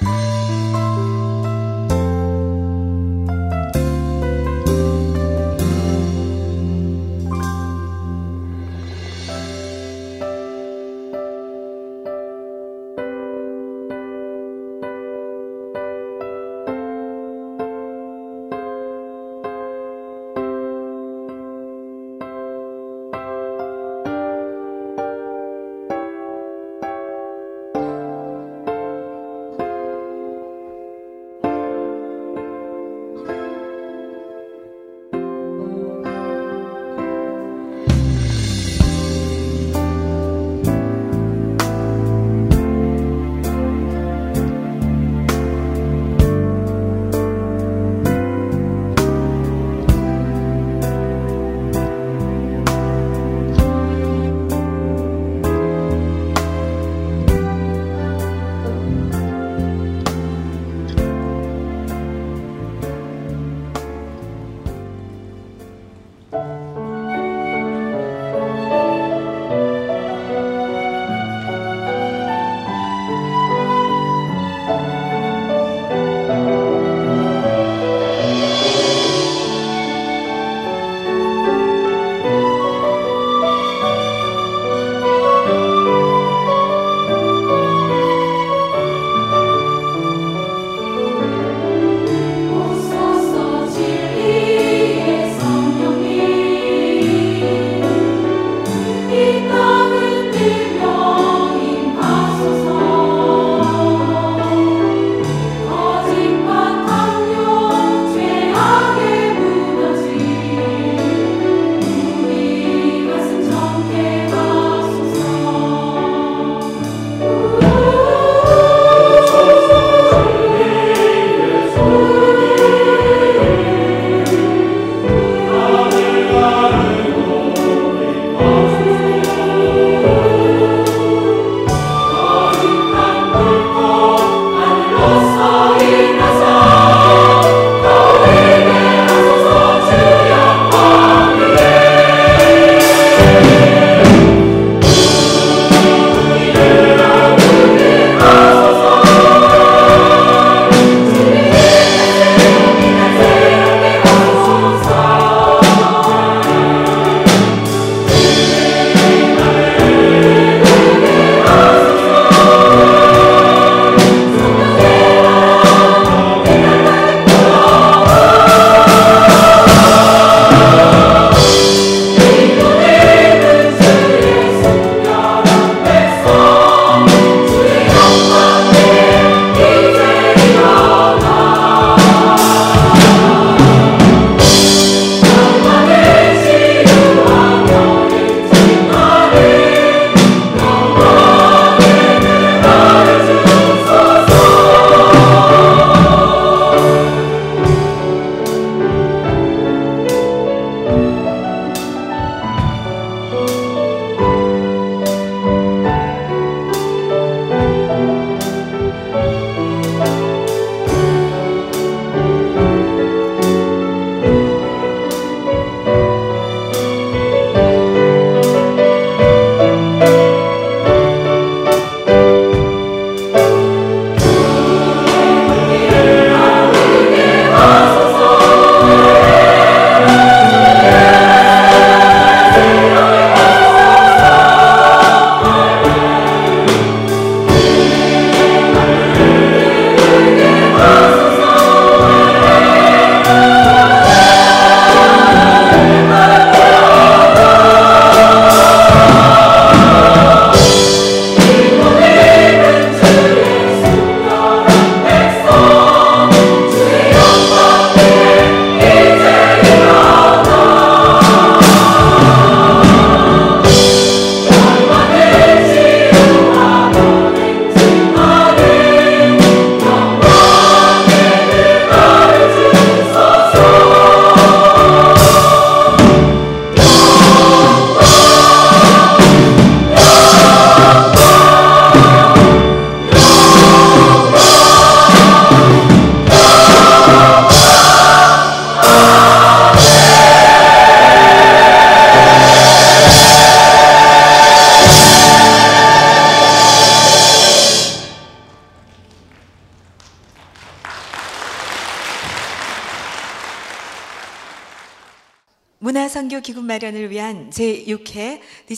Mm-hmm.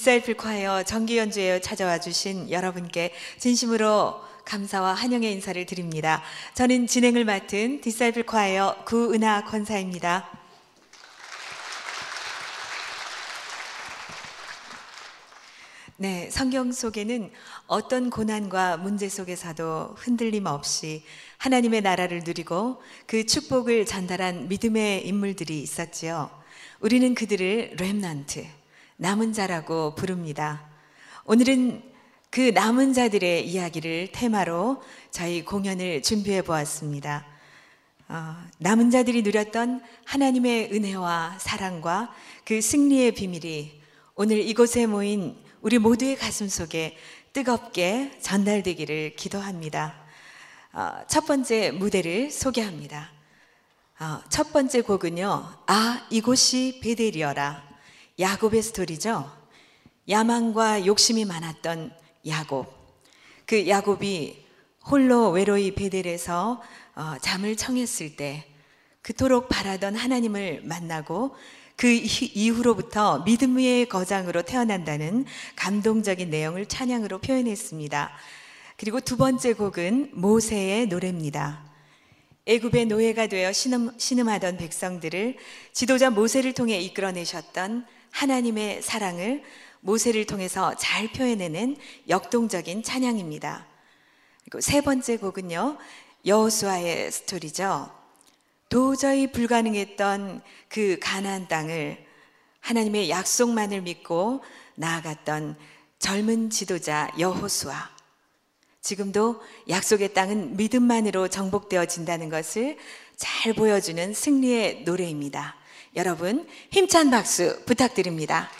제6회 디사이플 콰이어 정기 연주에 찾아와 주신 여러분께 진심으로 감사와 환영의 인사를 드립니다. 저는 진행을 맡은 디사이플 콰이어 구은하 권사입니다. 네, 성경 속에는 어떤 고난과 문제 속에서도 흔들림 없이 하나님의 나라를 누리고 그 축복을 전달한 믿음의 인물들이 있었지요. 우리는 그들을 렘넌트, 남은 자라고 부릅니다. 오늘은 그 남은 자들의 이야기를 테마로 저희 공연을 준비해 보았습니다. 어, 남은 자들이 누렸던 하나님의 은혜와 사랑과 그 승리의 비밀이 오늘 이곳에 모인 우리 모두의 가슴 속에 뜨겁게 전달되기를 기도합니다. 어, 첫 번째 무대를 소개합니다. 어, 첫 번째 곡은요, 아, 이곳이 베델이어라. 야곱의 스토리죠. 야망과 욕심이 많았던 야곱. 그 야곱이 홀로 외로이 베델에서 어, 잠을 청했을 때 그토록 바라던 하나님을 만나고 그 이후로부터 믿음의 거장으로 태어난다는 감동적인 내용을 찬양으로 표현했습니다. 그리고 두 번째 곡은 모세의 노래입니다. 애굽의 노예가 되어 신음, 신음하던 백성들을 지도자 모세를 통해 이끌어내셨던 하나님의 사랑을 모세를 통해서 잘 표현해낸 역동적인 찬양입니다. 그리고 세 번째 곡은요, 여호수아의 스토리죠. 도저히 불가능했던 그 가나안 땅을 하나님의 약속만을 믿고 나아갔던 젊은 지도자 여호수아. 지금도 약속의 땅은 믿음만으로 정복되어진다는 것을 잘 보여주는 승리의 노래입니다. 여러분, 힘찬 박수 부탁드립니다.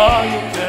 백성 자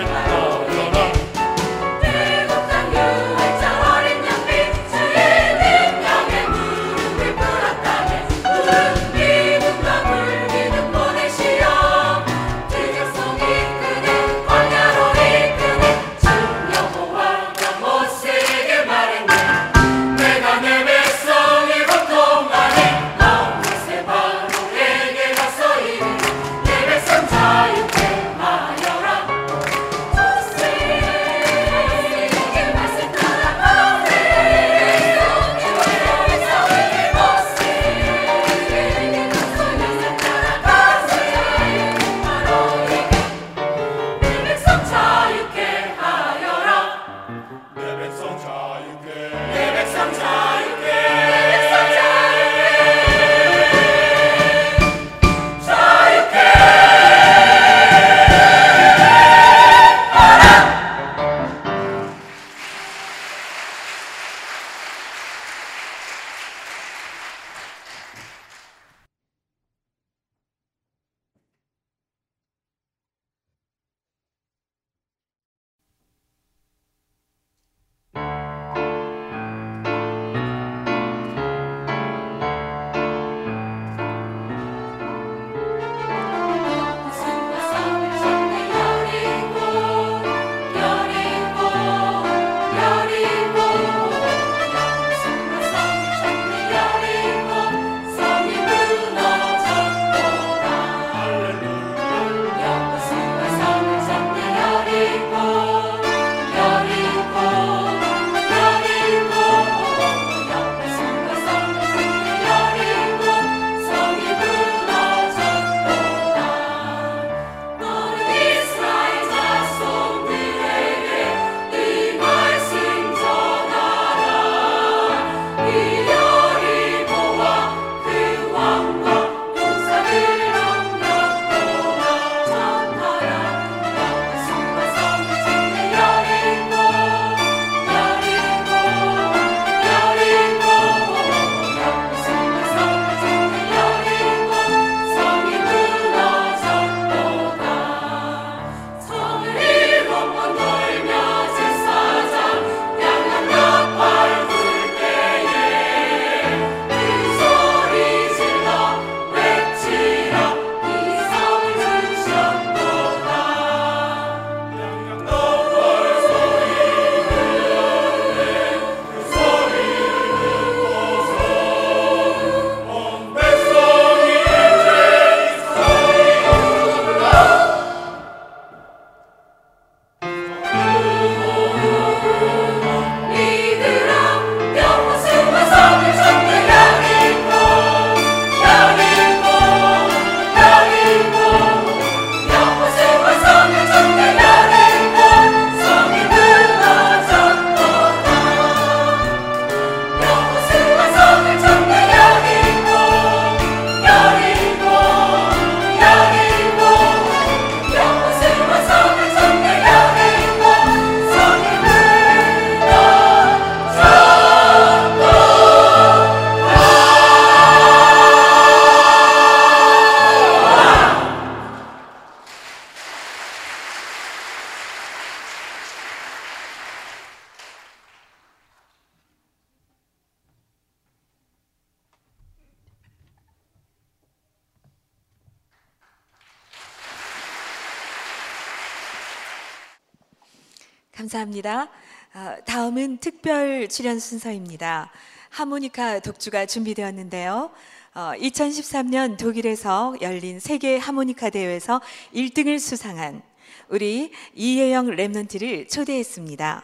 출연 순서입니다. 하모니카 독주가 준비되었는데요. 어, 2013년 독일에서 열린 세계 하모니카 대회에서 1등을 수상한 우리 이혜영 랩넌트를 초대했습니다.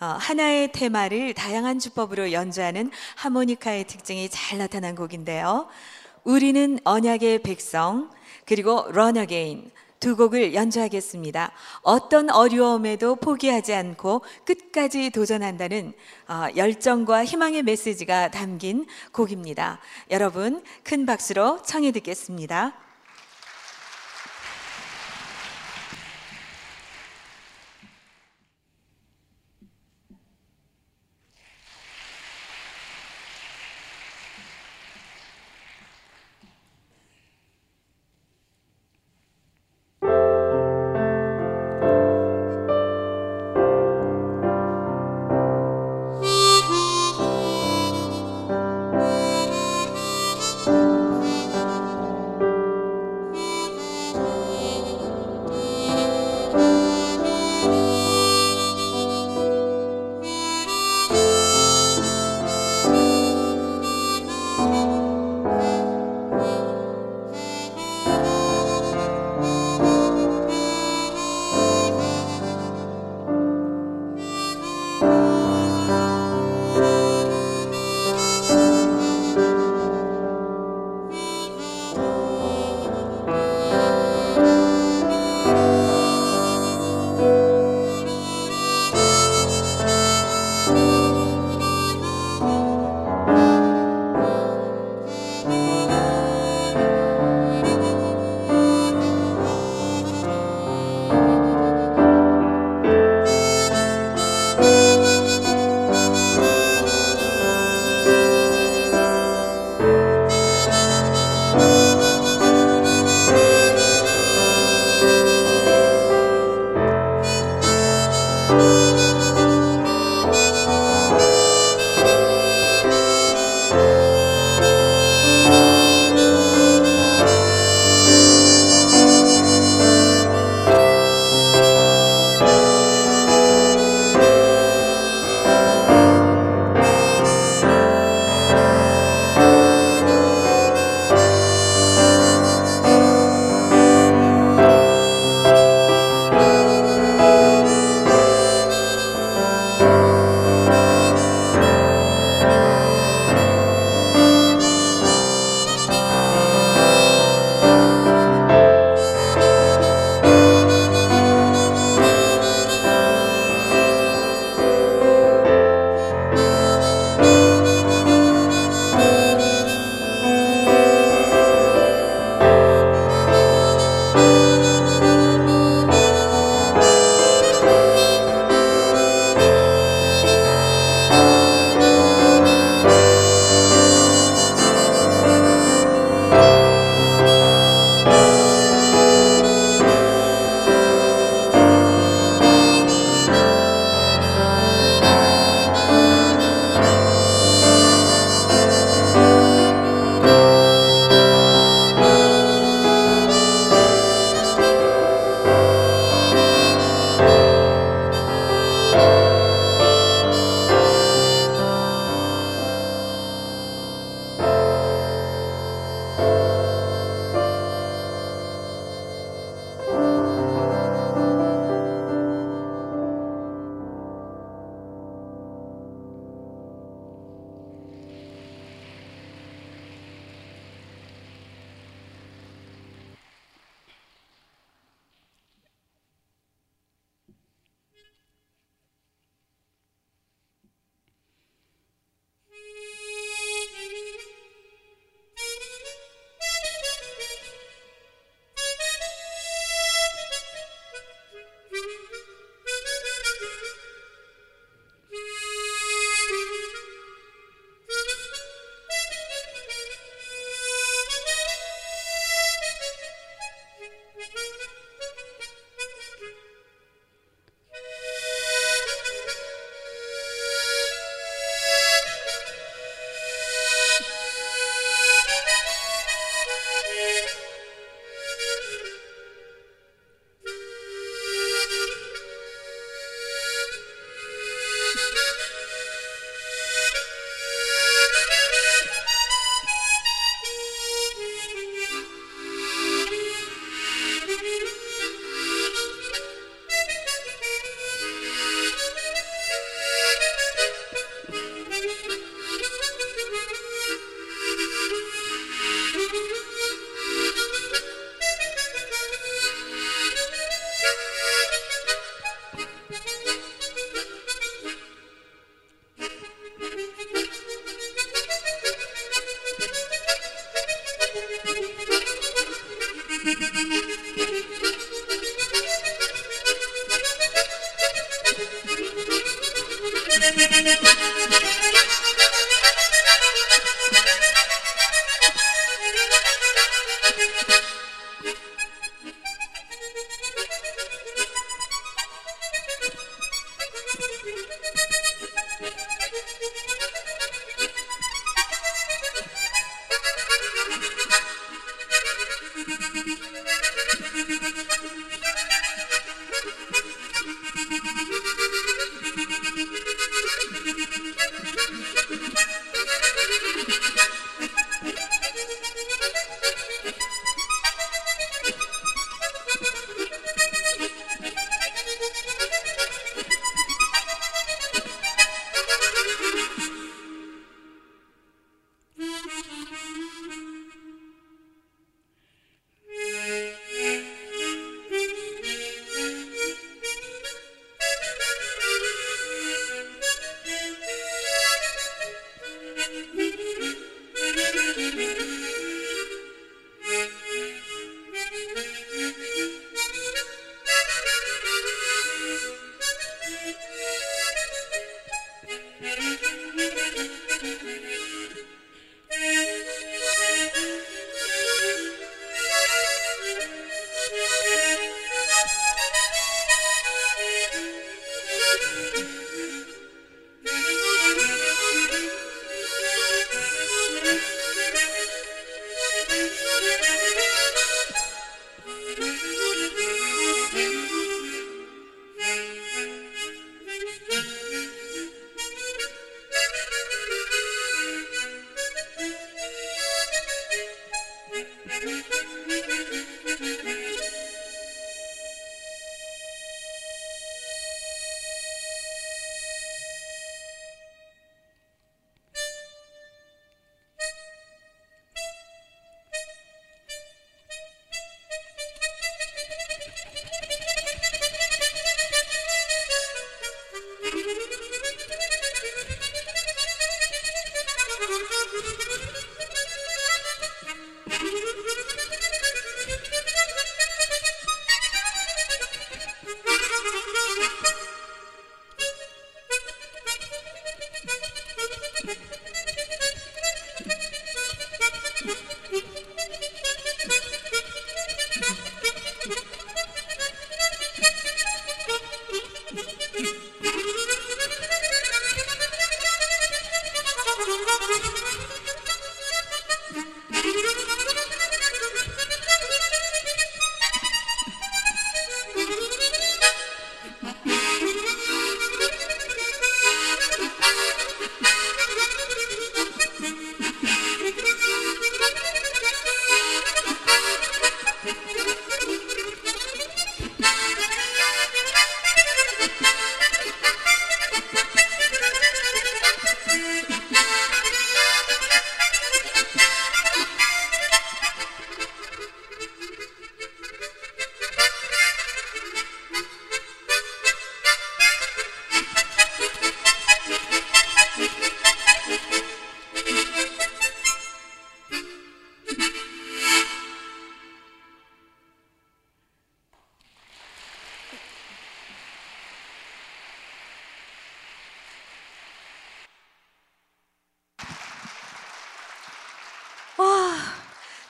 어, 하나의 테마를 다양한 주법으로 연주하는 하모니카의 특징이 잘 나타난 곡인데요. 우리는 언약의 백성 그리고 Run Again 두 곡을 연주하겠습니다. 어떤 어려움에도 포기하지 않고 끝까지 도전한다는 어, 열정과 희망의 메시지가 담긴 곡입니다. 여러분 큰 박수로 청해 듣겠습니다.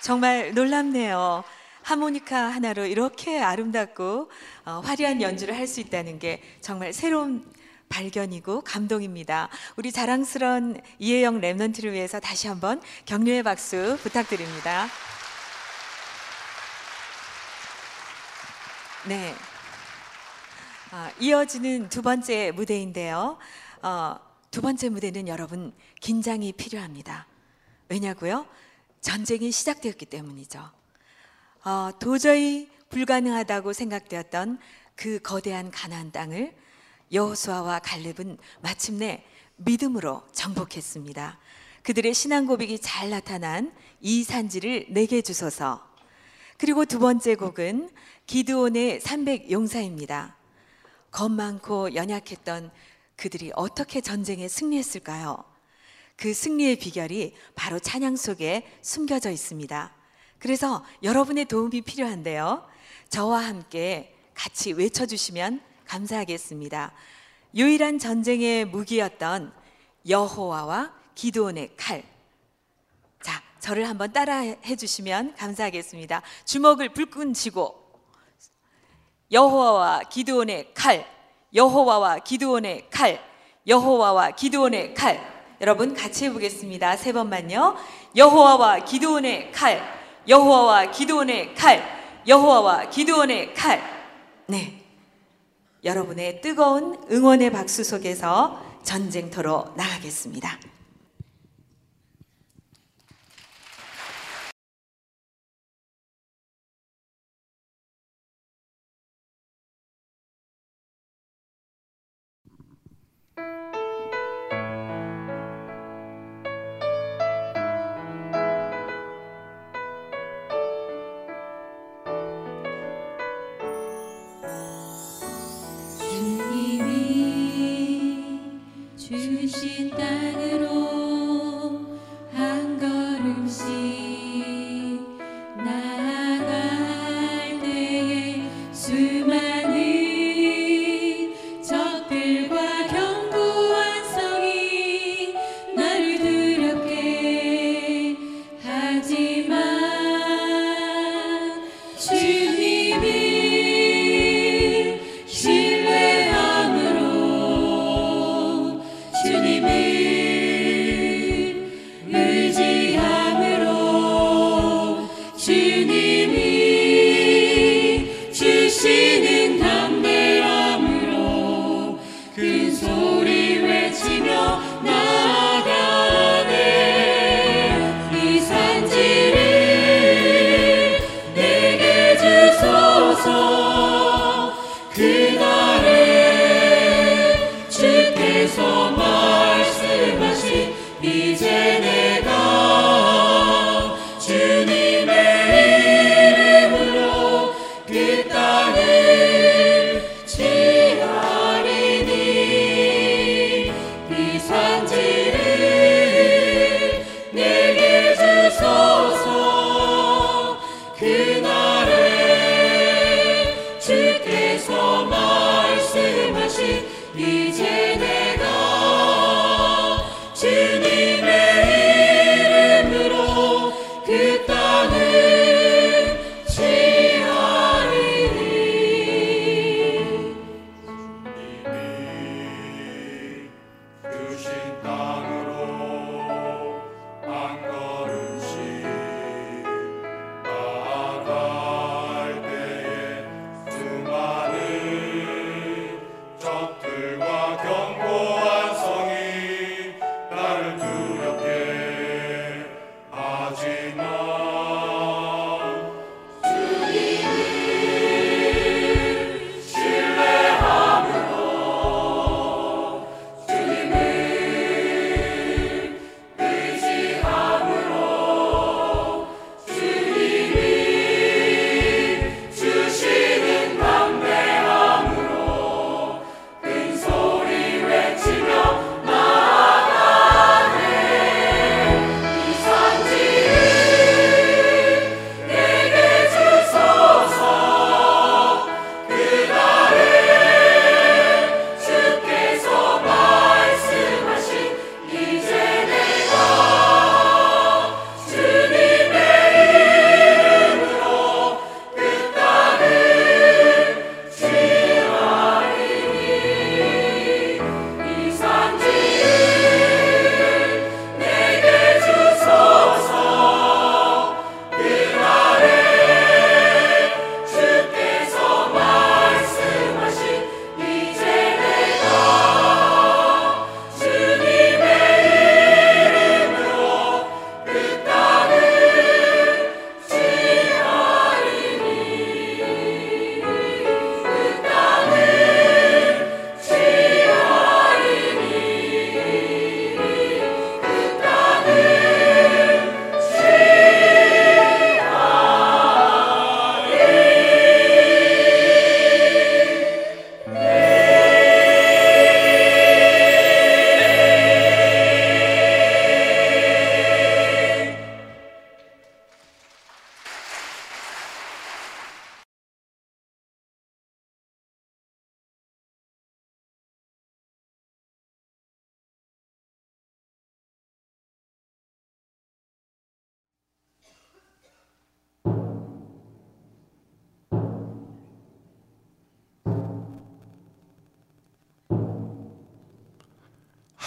정말 놀랍네요. 하모니카 하나로 이렇게 아름답고 어, 화려한 연주를 할 수 있다는 게 정말 새로운 발견이고 감동입니다. 우리 자랑스러운 이혜영 랩넌트를 위해서 다시 한번 격려의 박수 부탁드립니다. 네. 아, 이어지는 두 번째 무대인데요. 어, 두 번째 무대는 여러분 긴장이 필요합니다. 왜냐고요? 전쟁이 시작되었기 때문이죠. 어, 도저히 불가능하다고 생각되었던 그 거대한 가나안 땅을 여호수아와 갈렙은 마침내 믿음으로 정복했습니다. 그들의 신앙 고백이 잘 나타난 이 산지를 내게 주소서. 그리고 두 번째 곡은 기드온의 300 용사입니다. 겁 많고 연약했던 그들이 어떻게 전쟁에 승리했을까요? 그 승리의 비결이 바로 찬양 속에 숨겨져 있습니다. 그래서 여러분의 도움이 필요한데요. 저와 함께 같이 외쳐주시면 감사하겠습니다. 유일한 전쟁의 무기였던 여호와와 기도원의 칼. 자, 저를 한번 따라해 주시면 감사하겠습니다. 주먹을 불끈 쥐고 여호와와 기드온의 칼, 여호와와 기드온의 칼, 여호와와 기드온의 칼. 여러분 같이 해보겠습니다. 세 번만요. 여호와와 기드온의 칼, 여호와와 기드온의 칼, 여호와와 기드온의 칼. 네. 여러분의 뜨거운 응원의 박수 속에서 전쟁터로 나가겠습니다.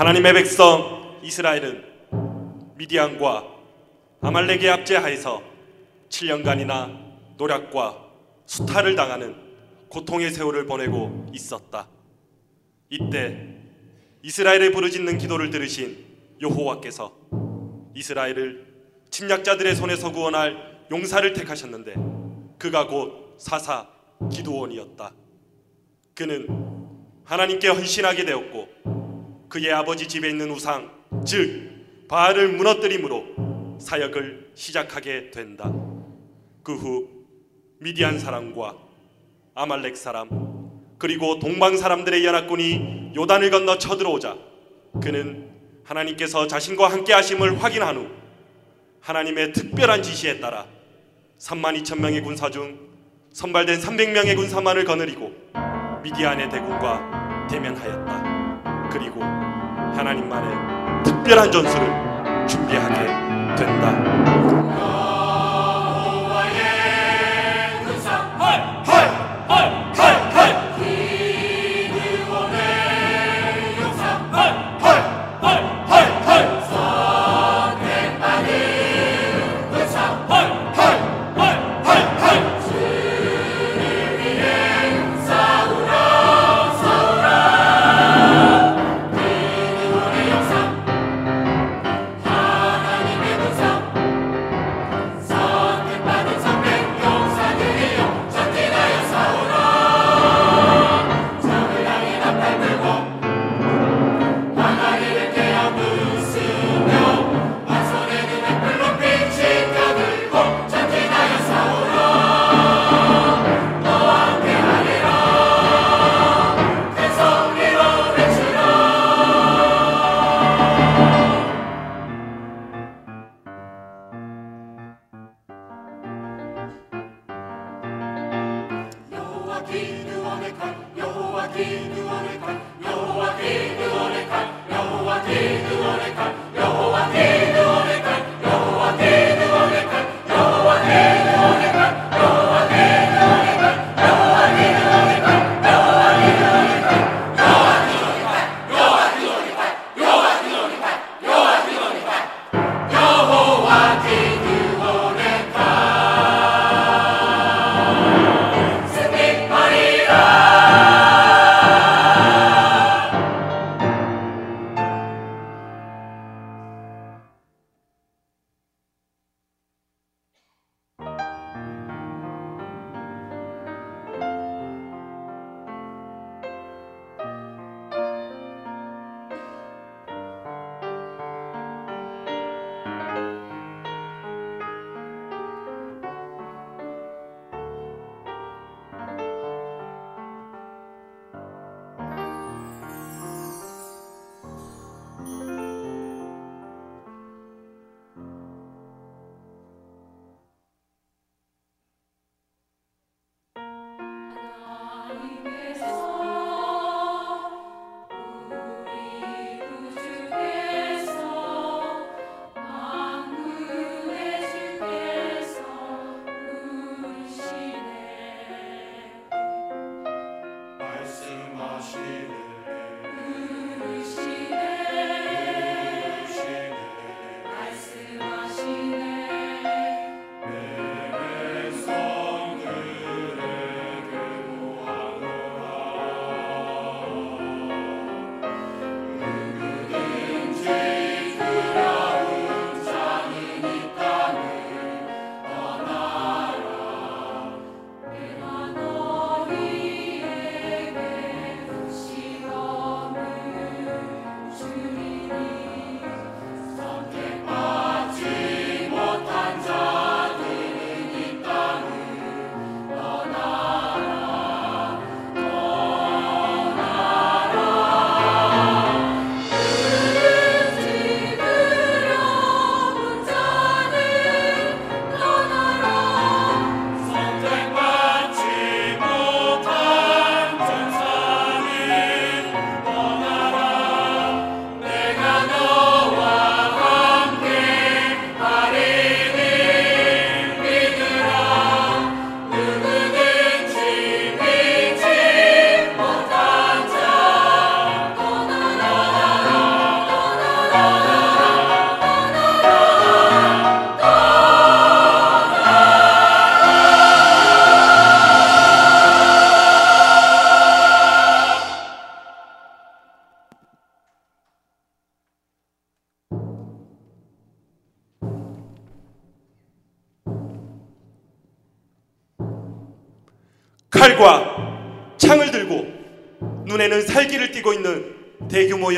하나님의 백성 이스라엘은 미디안과 아말렉의 압제하에서 7년간이나 노략과 수탈을 당하는 고통의 세월을 보내고 있었다. 이때 이스라엘의 부르짖는 기도를 들으신 여호와께서 이스라엘을 침략자들의 손에서 구원할 용사를 택하셨는데 그가 곧 사사 기도원이었다. 그는 하나님께 헌신하게 되었고 그의 아버지 집에 있는 우상 즉 바알을 무너뜨림으로 사역을 시작하게 된다. 그 후 미디안 사람과 아말렉 사람 그리고 동방 사람들의 연합군이 요단을 건너 쳐들어오자 그는 하나님께서 자신과 함께 하심을 확인한 후 하나님의 특별한 지시에 따라 3만 2천 명의 군사 중 선발된 300명의 군사만을 거느리고 미디안의 대군과 대면하였다. 그리고 하나님만의 특별한 전술을 준비하게 된다.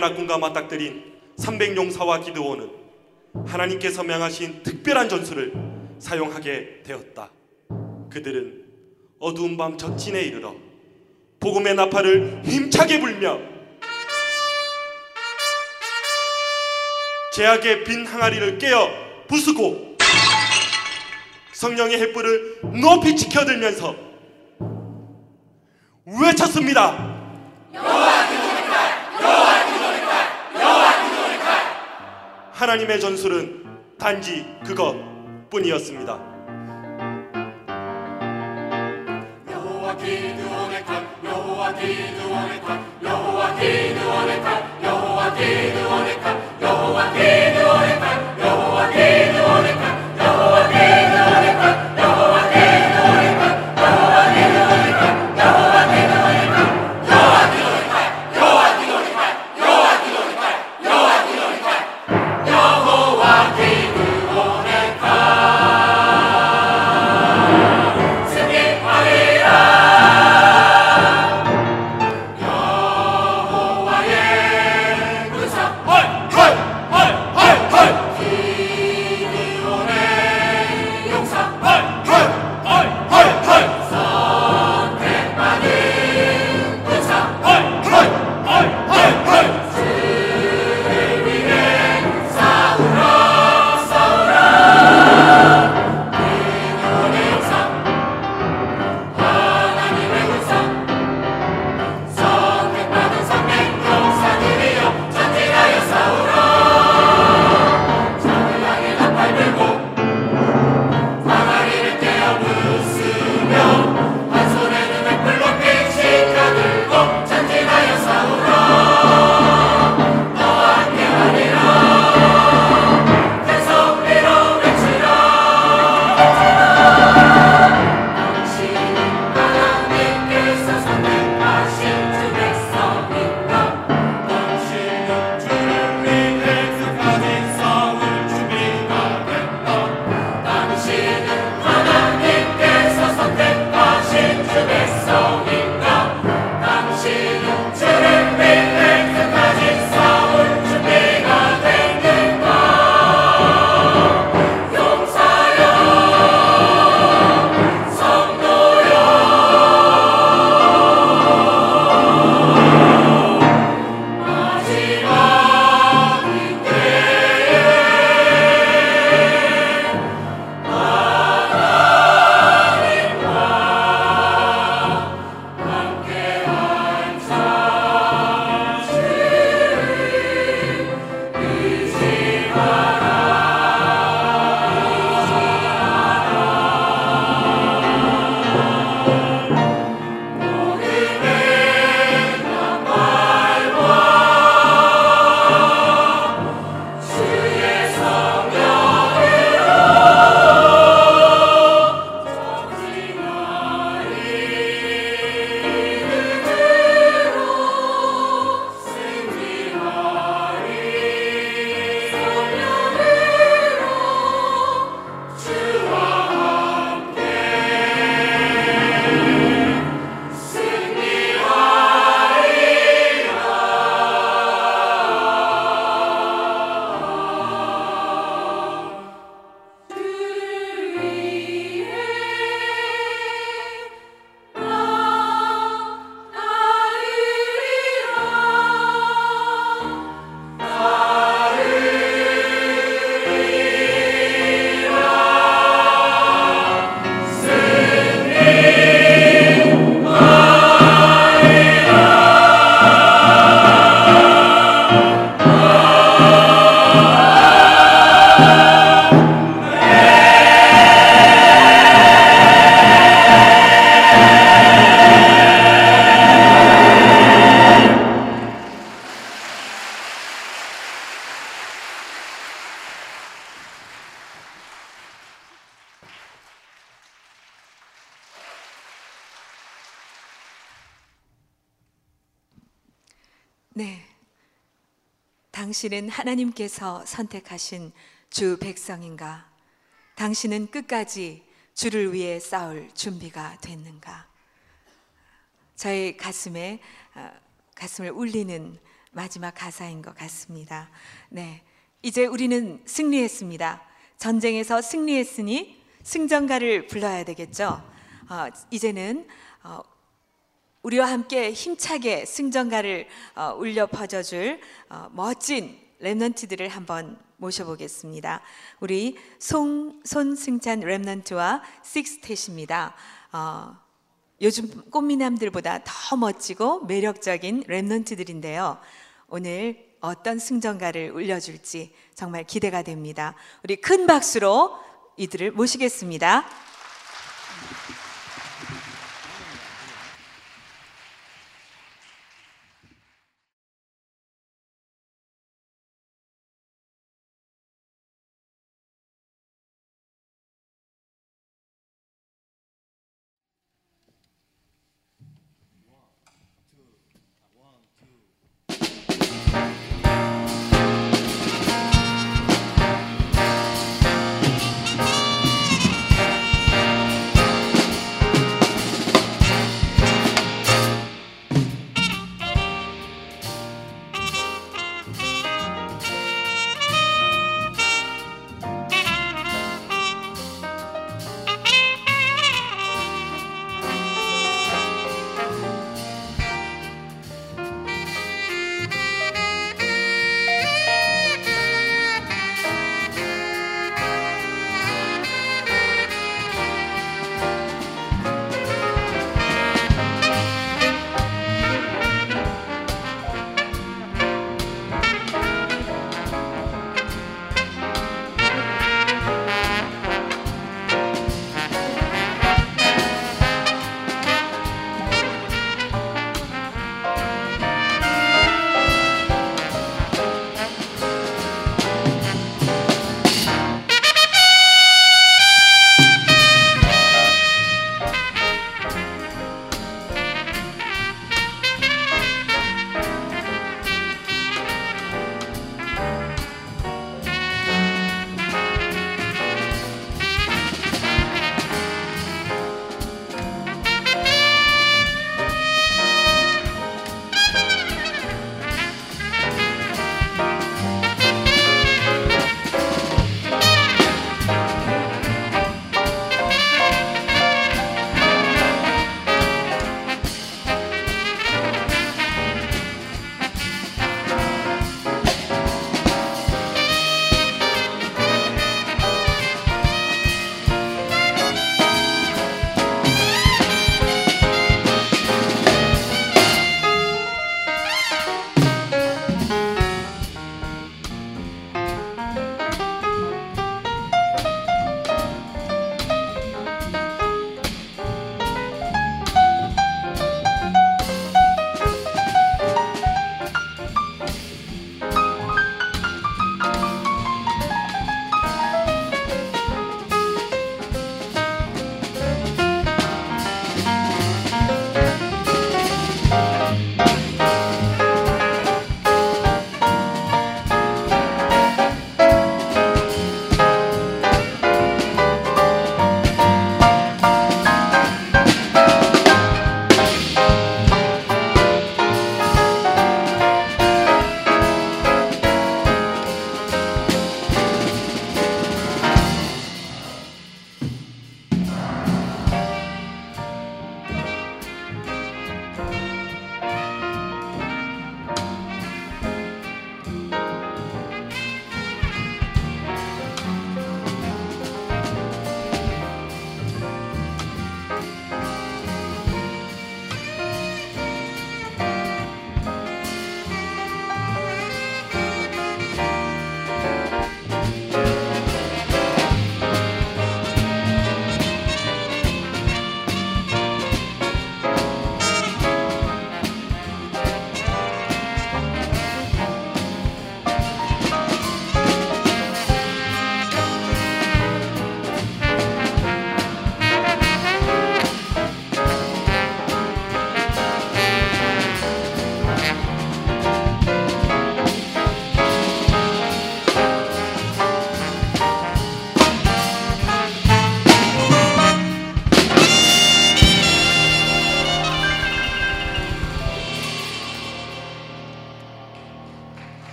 모든 악군과 맞닥뜨린 300용사와 기드온은 하나님께서 명하신 특별한 전술을 사용하게 되었다. 그들은 어두운 밤 적진에 이르러 복음의 나팔을 힘차게 불며 제약의 빈 항아리를 깨어 부수고 성령의 횃불을 높이 지켜들면서 외쳤습니다. 영화! 하나님의 전술은 단지 그것뿐이었습니다. 여호와 기드온의 칼, 여호와 기드온의 칼, 여호와 기드온의 칼, 여호와 기드온의 칼, 여호와 기드온의 칼, 여호와 기드온의 칼, 당신은 하나님께서 선택하신 주 백성인가? 당신은 끝까지 주를 위해 싸울 준비가 됐는가? 저의 가슴에 어, 가슴을 울리는 마지막 가사인 것 같습니다. 네. 이제 우리는 승리했습니다. 전쟁에서 승리했으니 승전가를 불러야 되겠죠. 어, 이제는 어, 우리와 함께 힘차게 승전가를 어, 울려 퍼져줄 어, 멋진 랩넌트들을 한번 모셔보겠습니다. 우리 송 손승찬 랩넌트와 식스텟입니다. 어, 요즘 꽃미남들보다 더 멋지고 매력적인 랩넌트들인데요. 오늘 어떤 승전가를 울려줄지 정말 기대가 됩니다. 우리 큰 박수로 이들을 모시겠습니다.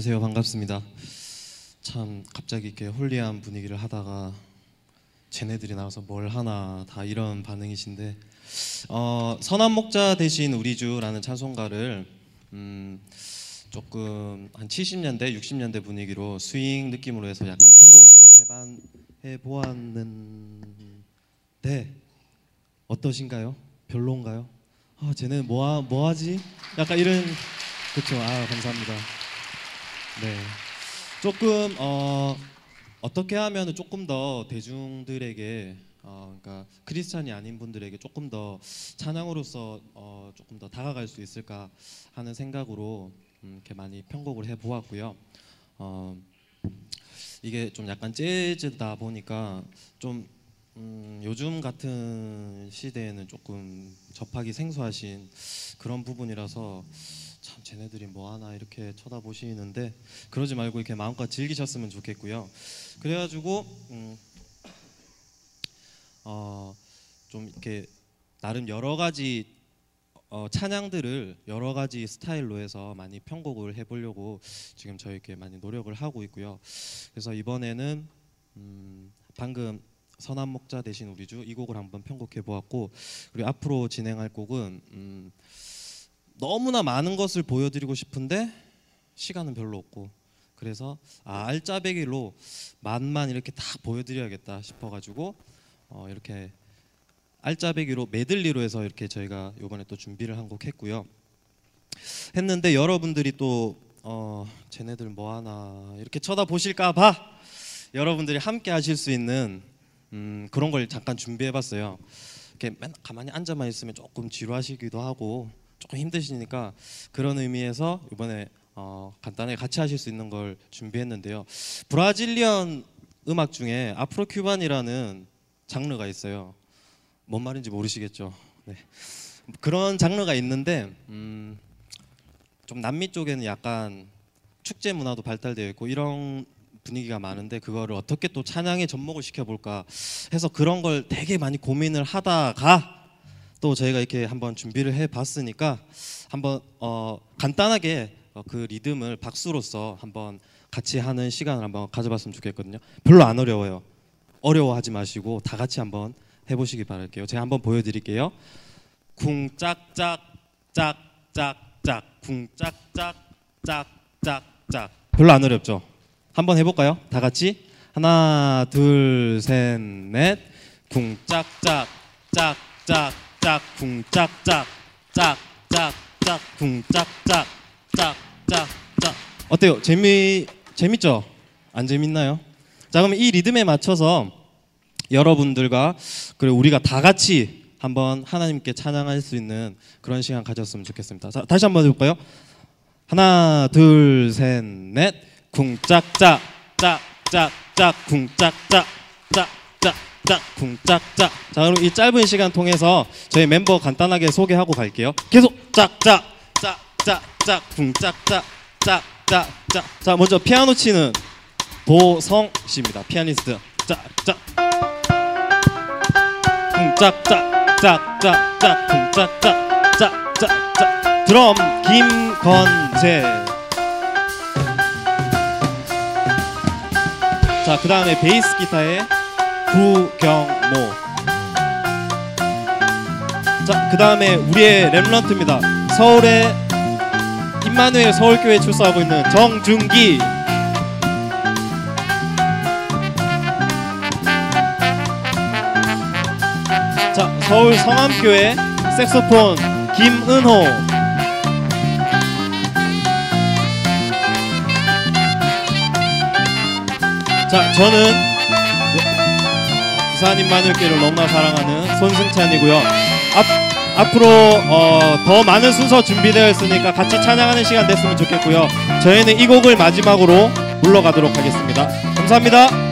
안녕하세요. 반갑습니다. 참 갑자기 이렇게 홀리한 분위기를 하다가 쟤네들이 나와서 뭘 하나 다 이런 반응이신데 어, 선한 목자 대신 우리 주라는 찬송가를 음, 조금 한 70년대, 60년대 분위기로 스윙 느낌으로 해서 약간 편곡을 한번 해반 해보았는데 어떠신가요? 별론가요? 아, 쟤네 뭐, 하, 뭐 하지? 약간 이런 그렇죠. 아, 감사합니다. 네. 조금 어 어떻게 하면 조금 더 대중들에게 어 그러니까 크리스찬이 아닌 분들에게 조금 더 찬양으로서 어 조금 더 다가갈 수 있을까 하는 생각으로 음, 이렇게 많이 편곡을 해 보았고요. 어 이게 좀 약간 재즈다 보니까 좀 음, 요즘 같은 시대에는 조금 접하기 생소하신 그런 부분이라서 참 쟤네들이 뭐 하나 이렇게 쳐다보시는데 그러지 말고 이렇게 마음껏 즐기셨으면 좋겠고요. 그래가지고 음, 어 좀 이렇게 나름 여러 가지 어, 찬양들을 여러 가지 스타일로 해서 많이 편곡을 해보려고 지금 저희 이렇게 많이 노력을 하고 있고요. 그래서 이번에는 음, 방금 선한 목자 대신 우리 주 이 곡을 한번 편곡해 보았고 그리고 앞으로 진행할 곡은 음, 너무나 많은 것을 보여드리고 싶은데 시간은 별로 없고 그래서 아 알짜배기로 맛만 이렇게 다 보여드려야겠다 싶어가지고 어, 이렇게 알짜배기로 메들리로 해서 이렇게 저희가 이번에 또 준비를 한 곡 했고요. 했는데 여러분들이 또 어, 쟤네들 뭐 하나 이렇게 쳐다보실까 봐 여러분들이 함께 하실 수 있는 음, 그런 걸 잠깐 준비해봤어요. 이렇게 맨 가만히 앉아만 있으면 조금 지루하시기도 하고 조금 힘드시니까 그런 의미에서 이번에 어, 간단하게 같이 하실 수 있는 걸 준비했는데요. 브라질리언 음악 중에 아프로 큐반이라는 장르가 있어요. 뭔 말인지 모르시겠죠. 네. 그런 장르가 있는데 음, 좀 남미 쪽에는 약간 축제 문화도 발달되어 있고 이런 분위기가 많은데 그거를 어떻게 또 찬양에 접목을 시켜볼까 해서 그런 걸 되게 많이 고민을 하다가 또 저희가 이렇게 한번 준비를 해봤으니까 한번 어, 간단하게 어, 그 리듬을 박수로서 한번 같이 하는 시간을 한번 가져봤으면 좋겠거든요. 별로 안 어려워요. 어려워하지 마시고 다 같이 한번 해보시기 바랄게요. 제가 한번 보여드릴게요. 쿵짝짝 짝짝짝 쿵짝짝 짝짝짝 별로 안 어렵죠? 한번 해볼까요? 다 같이 하나 둘 셋 넷 쿵짝짝 짝짝 짝 쿵짝짝 짝짝짝 쿵짝짝 짝짝짝 어때요? 재미 재밌죠? 안 재밌나요? 자 그럼 이 리듬에 맞춰서 여러분들과 그리고 우리가 다 같이 한번 하나님께 찬양할 수 있는 그런 시간 가졌으면 좋겠습니다. 자, 다시 한번 해볼까요? 하나, 둘, 셋, 넷. 쿵짝짝, 짝짝짝, 쿵짝짝, 짝짝 짝, 쿵짝짝. 자, 그럼 이 짧은 시간 통해서 저희 멤버 간단하게 소개하고 갈게요. 계속 짝짝, 짝짝짝, 쿵짝짝, 짝짝짝. 자, 먼저 피아노 치는 도성 씨입니다. 피아니스트. 짝짝. 쿵짝짝 짝짝짝 쿵짝짝 짝짝짝 드럼 김건재 자 그 다음에 베이스 기타에 구경모. 자 그 다음에 우리의 랩런트입니다. 서울의 임마누엘 서울교회 출사하고 있는 정준기. 자 서울 성암교회 색소폰 김은호. 자 저는 부산 임마누엘교회를 너무나 사랑하는 손승찬이고요. 앞, 앞으로 어, 더 많은 순서 준비되어 있으니까 같이 찬양하는 시간 됐으면 좋겠고요. 저희는 이 곡을 마지막으로 불러가도록 하겠습니다. 감사합니다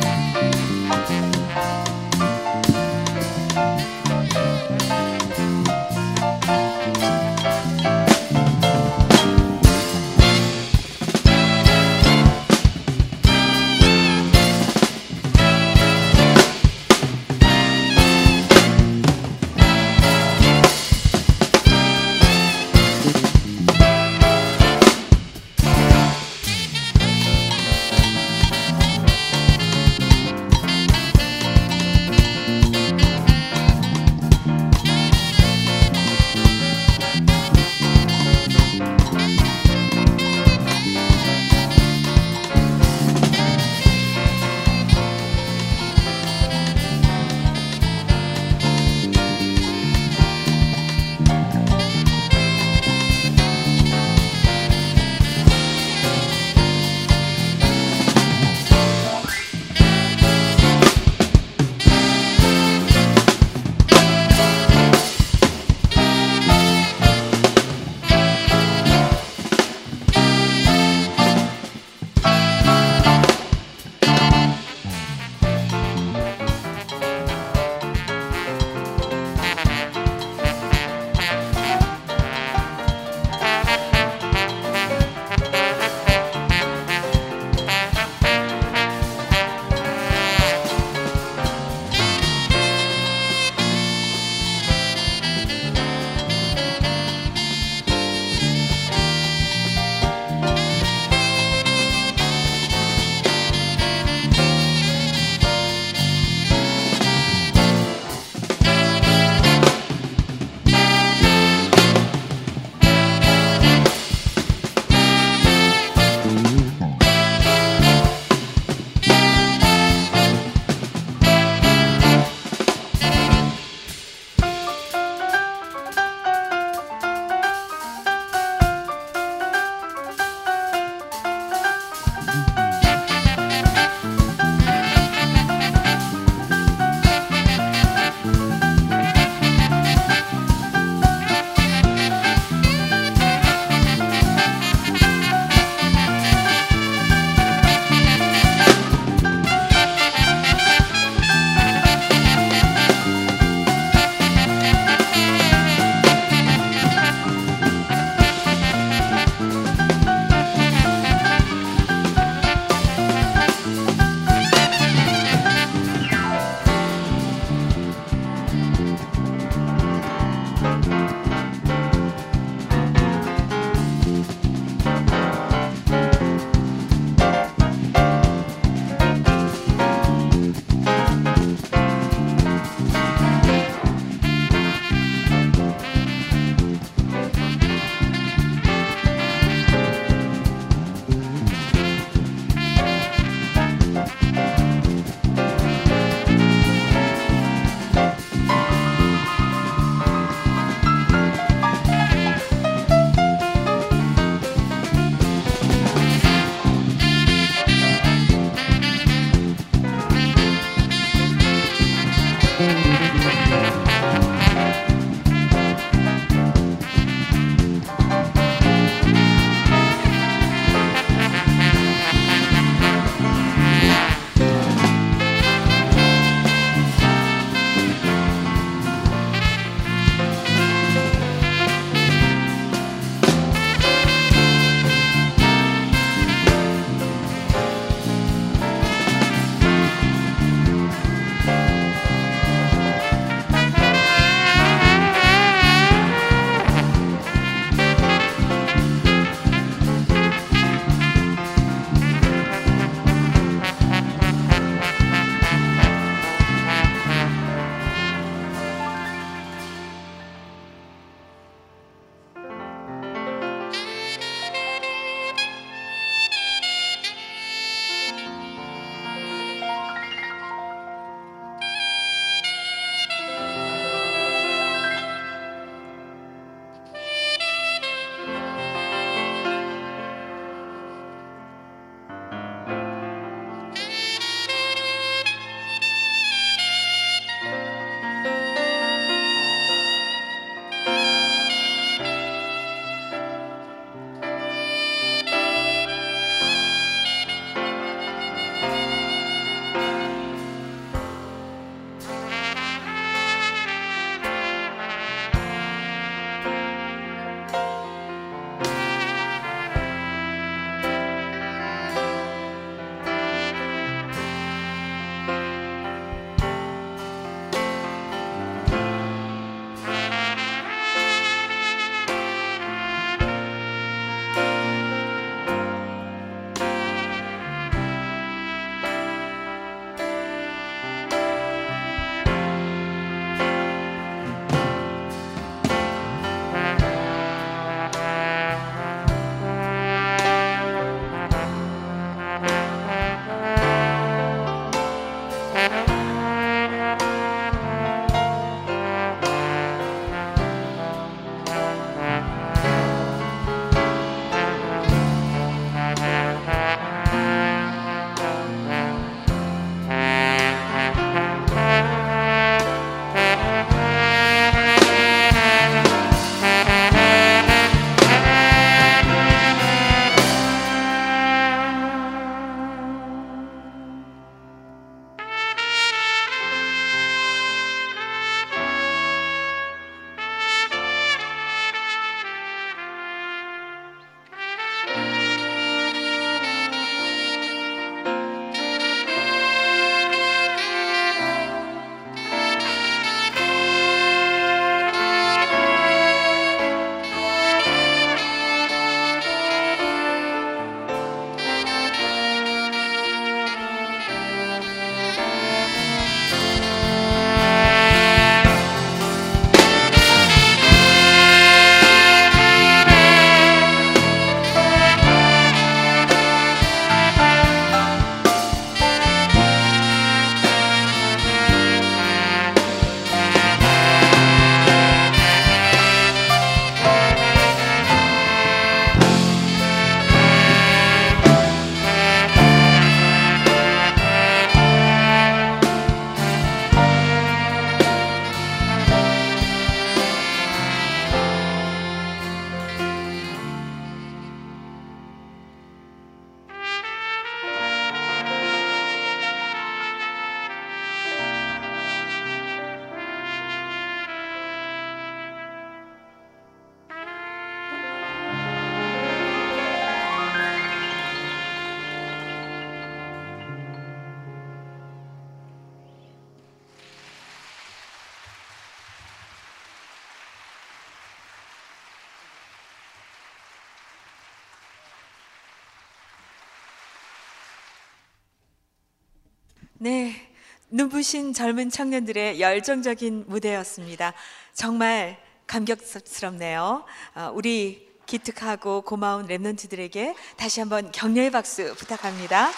눈부신 젊은 청년들의 열정적인 무대였습니다. 정말 감격스럽네요. 어, 우리 기특하고 고마운 랩런트들에게 다시 한번 격려의 박수 부탁합니다.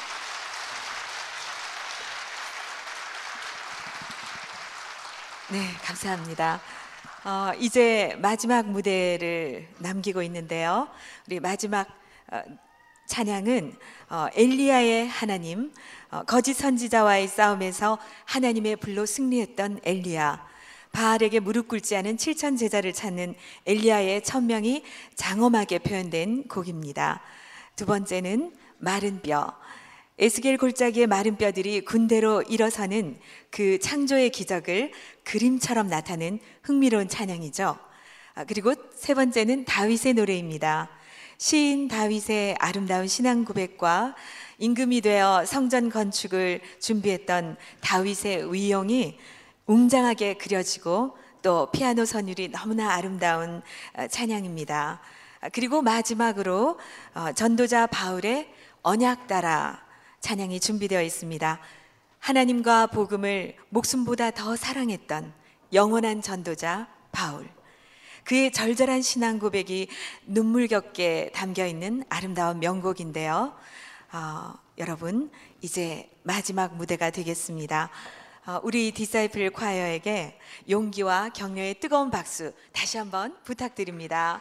네, 감사합니다. 어, 이제 마지막 무대를 남기고 있는데요. 우리 마지막 어, 찬양은 어, 엘리야의 하나님, 어, 거짓 선지자와의 싸움에서 하나님의 불로 승리했던 엘리야, 바알에게 무릎 꿇지 않은 7천 제자를 찾는 엘리야의 천명이 장엄하게 표현된 곡입니다. 두 번째는 마른 뼈. 에스겔 골짜기의 마른 뼈들이 군대로 일어서는 그 창조의 기적을 그림처럼 나타낸 흥미로운 찬양이죠. 아, 그리고 세 번째는 다윗의 노래입니다. 시인 다윗의 아름다운 신앙 고백과 임금이 되어 성전 건축을 준비했던 다윗의 위용이 웅장하게 그려지고 또 피아노 선율이 너무나 아름다운 어, 찬양입니다. 아, 그리고 마지막으로 어, 전도자 바울의 언약 따라 찬양이 준비되어 있습니다. 하나님과 복음을 목숨보다 더 사랑했던 영원한 전도자 바울. 그의 절절한 신앙 고백이 눈물겹게 담겨 있는 아름다운 명곡인데요. 어, 여러분, 이제 마지막 무대가 되겠습니다. 어, 우리 디사이플 콰이어에게 용기와 격려의 뜨거운 박수 다시 한번 부탁드립니다.